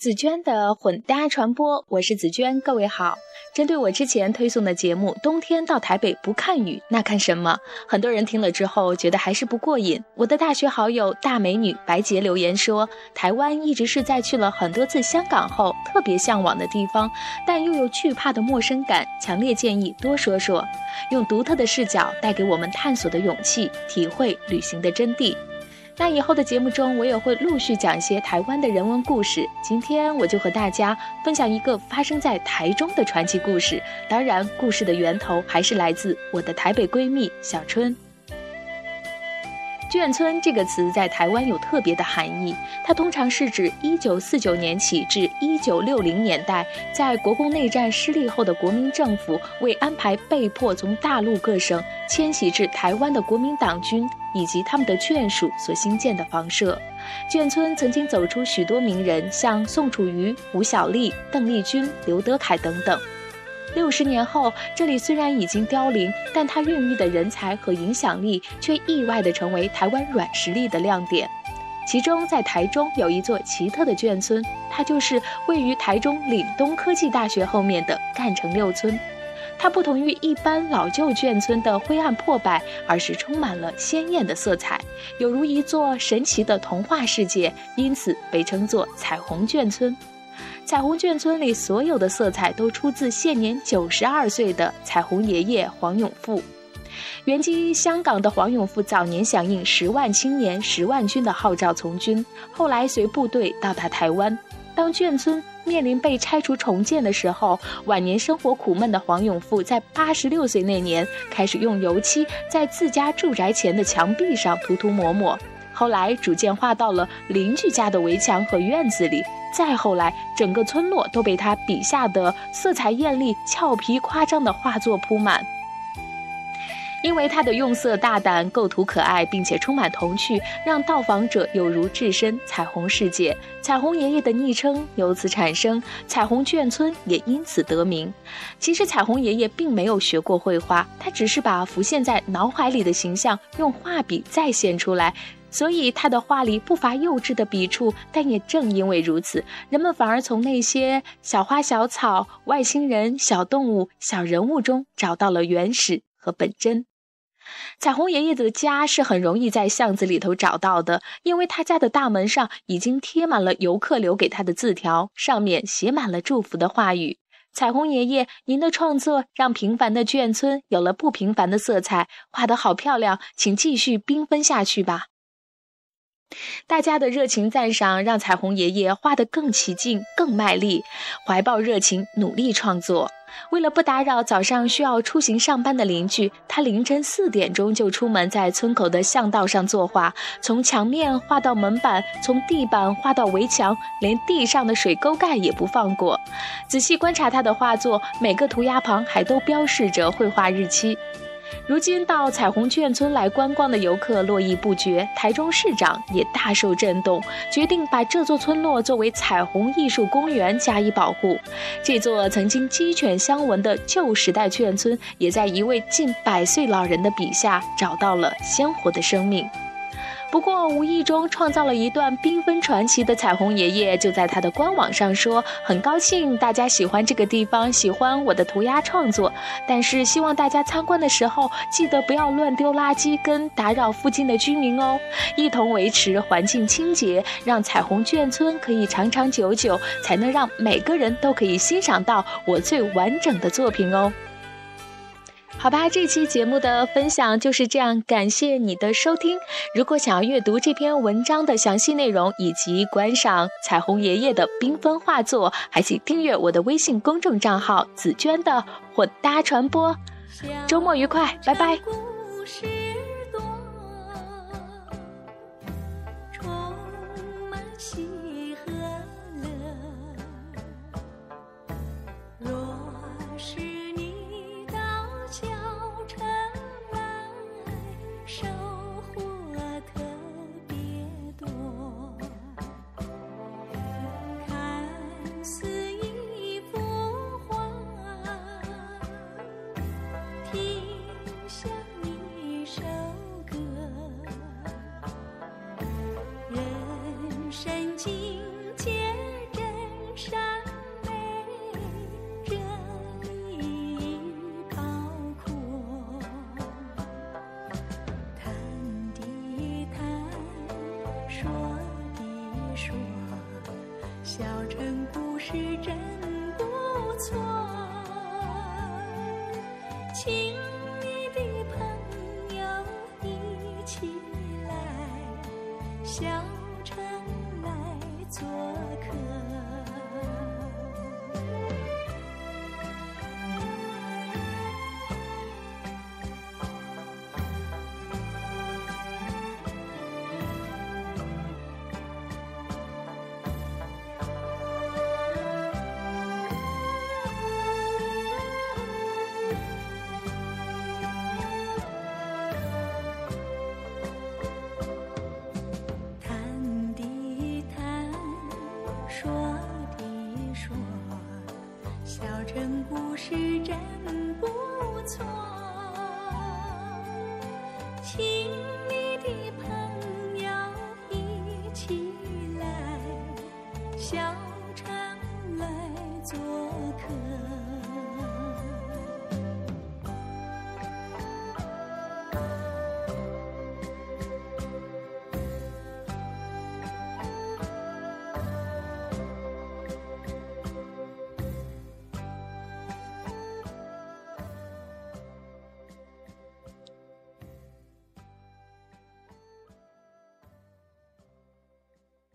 紫娟的混搭传播，我是紫娟，各位好。针对我之前推送的节目《冬天到台北不看雨那看什么》，很多人听了之后觉得还是不过瘾。我的大学好友大美女白洁留言说：“台湾一直是在去了很多次香港后特别向往的地方，但又有惧怕的陌生感，强烈建议多说说，用独特的视角带给我们探索的勇气，体会旅行的真谛。”那以后的节目中，我也会陆续讲一些台湾的人文故事。今天我就和大家分享一个发生在台中的传奇故事。当然，故事的源头还是来自我的台北闺蜜小春。眷村这个词在台湾有特别的含义，它通常是指1949年起至1960年代，在国共内战失利后的国民政府为安排被迫从大陆各省迁徙至台湾的国民党军以及他们的眷属所兴建的房舍。眷村曾经走出许多名人，像宋楚瑜、吴小莉、邓丽君、刘德凯等等。六十年后，这里虽然已经凋零，但它孕育的人才和影响力却意外地成为台湾软实力的亮点。其中，在台中有一座奇特的眷村，它就是位于台中岭东科技大学后面的干城六村。它不同于一般老旧眷村的灰暗破败，而是充满了鲜艳的色彩，有如一座神奇的童话世界，因此被称作彩虹眷村。彩虹眷村里所有的色彩都出自现年九十二岁的彩虹爷爷黄永富。原籍香港的黄永富早年响应“十万青年十万军”的号召从军，后来随部队到达台湾。当眷村面临被拆除重建的时候，晚年生活苦闷的黄永富在八十六岁那年开始用油漆在自家住宅前的墙壁上涂涂抹抹，后来逐渐画到了邻居家的围墙和院子里。再后来，整个村落都被他笔下的色彩艳丽、俏皮夸张的画作铺满。因为他的用色大胆、构图可爱，并且充满童趣，让到访者有如置身彩虹世界。彩虹爷爷的昵称由此产生，彩虹眷村也因此得名。其实，彩虹爷爷并没有学过绘画，他只是把浮现在脑海里的形象用画笔再现出来。所以他的画里不乏幼稚的笔触，但也正因为如此，人们反而从那些小花小草、外星人、小动物、小人物中找到了原始和本真。彩虹爷爷的家是很容易在巷子里头找到的，因为他家的大门上已经贴满了游客留给他的字条，上面写满了祝福的话语。彩虹爷爷，您的创作让平凡的眷村有了不平凡的色彩，画得好漂亮，请继续缤纷下去吧。大家的热情赞赏让彩虹爷爷画得更起劲、更卖力，怀抱热情，努力创作。为了不打扰早上需要出行上班的邻居，他凌晨四点钟就出门，在村口的巷道上作画，从墙面画到门板，从地板画到围墙，连地上的水沟盖也不放过。仔细观察他的画作，每个涂鸦旁还都标示着绘画日期。如今到彩虹眷村来观光的游客络绎不绝，台中市长也大受震动，决定把这座村落作为彩虹艺术公园加以保护。这座曾经鸡犬相闻的旧时代眷村，也在一位近百岁老人的笔下找到了鲜活的生命。不过，无意中创造了一段缤纷传奇的彩虹爷爷，就在他的官网上说：“很高兴大家喜欢这个地方，喜欢我的涂鸦创作，但是希望大家参观的时候记得不要乱丢垃圾跟打扰附近的居民哦，一同维持环境清洁，让彩虹眷村可以长长久久，才能让每个人都可以欣赏到我最完整的作品哦。”好吧，这期节目的分享就是这样，感谢你的收听。如果想要阅读这篇文章的详细内容，以及观赏彩虹爷爷的缤纷画作，还请订阅我的微信公众账号“紫娟的混搭传播”。周末愉快，拜拜。像你。小城故事真不错，情说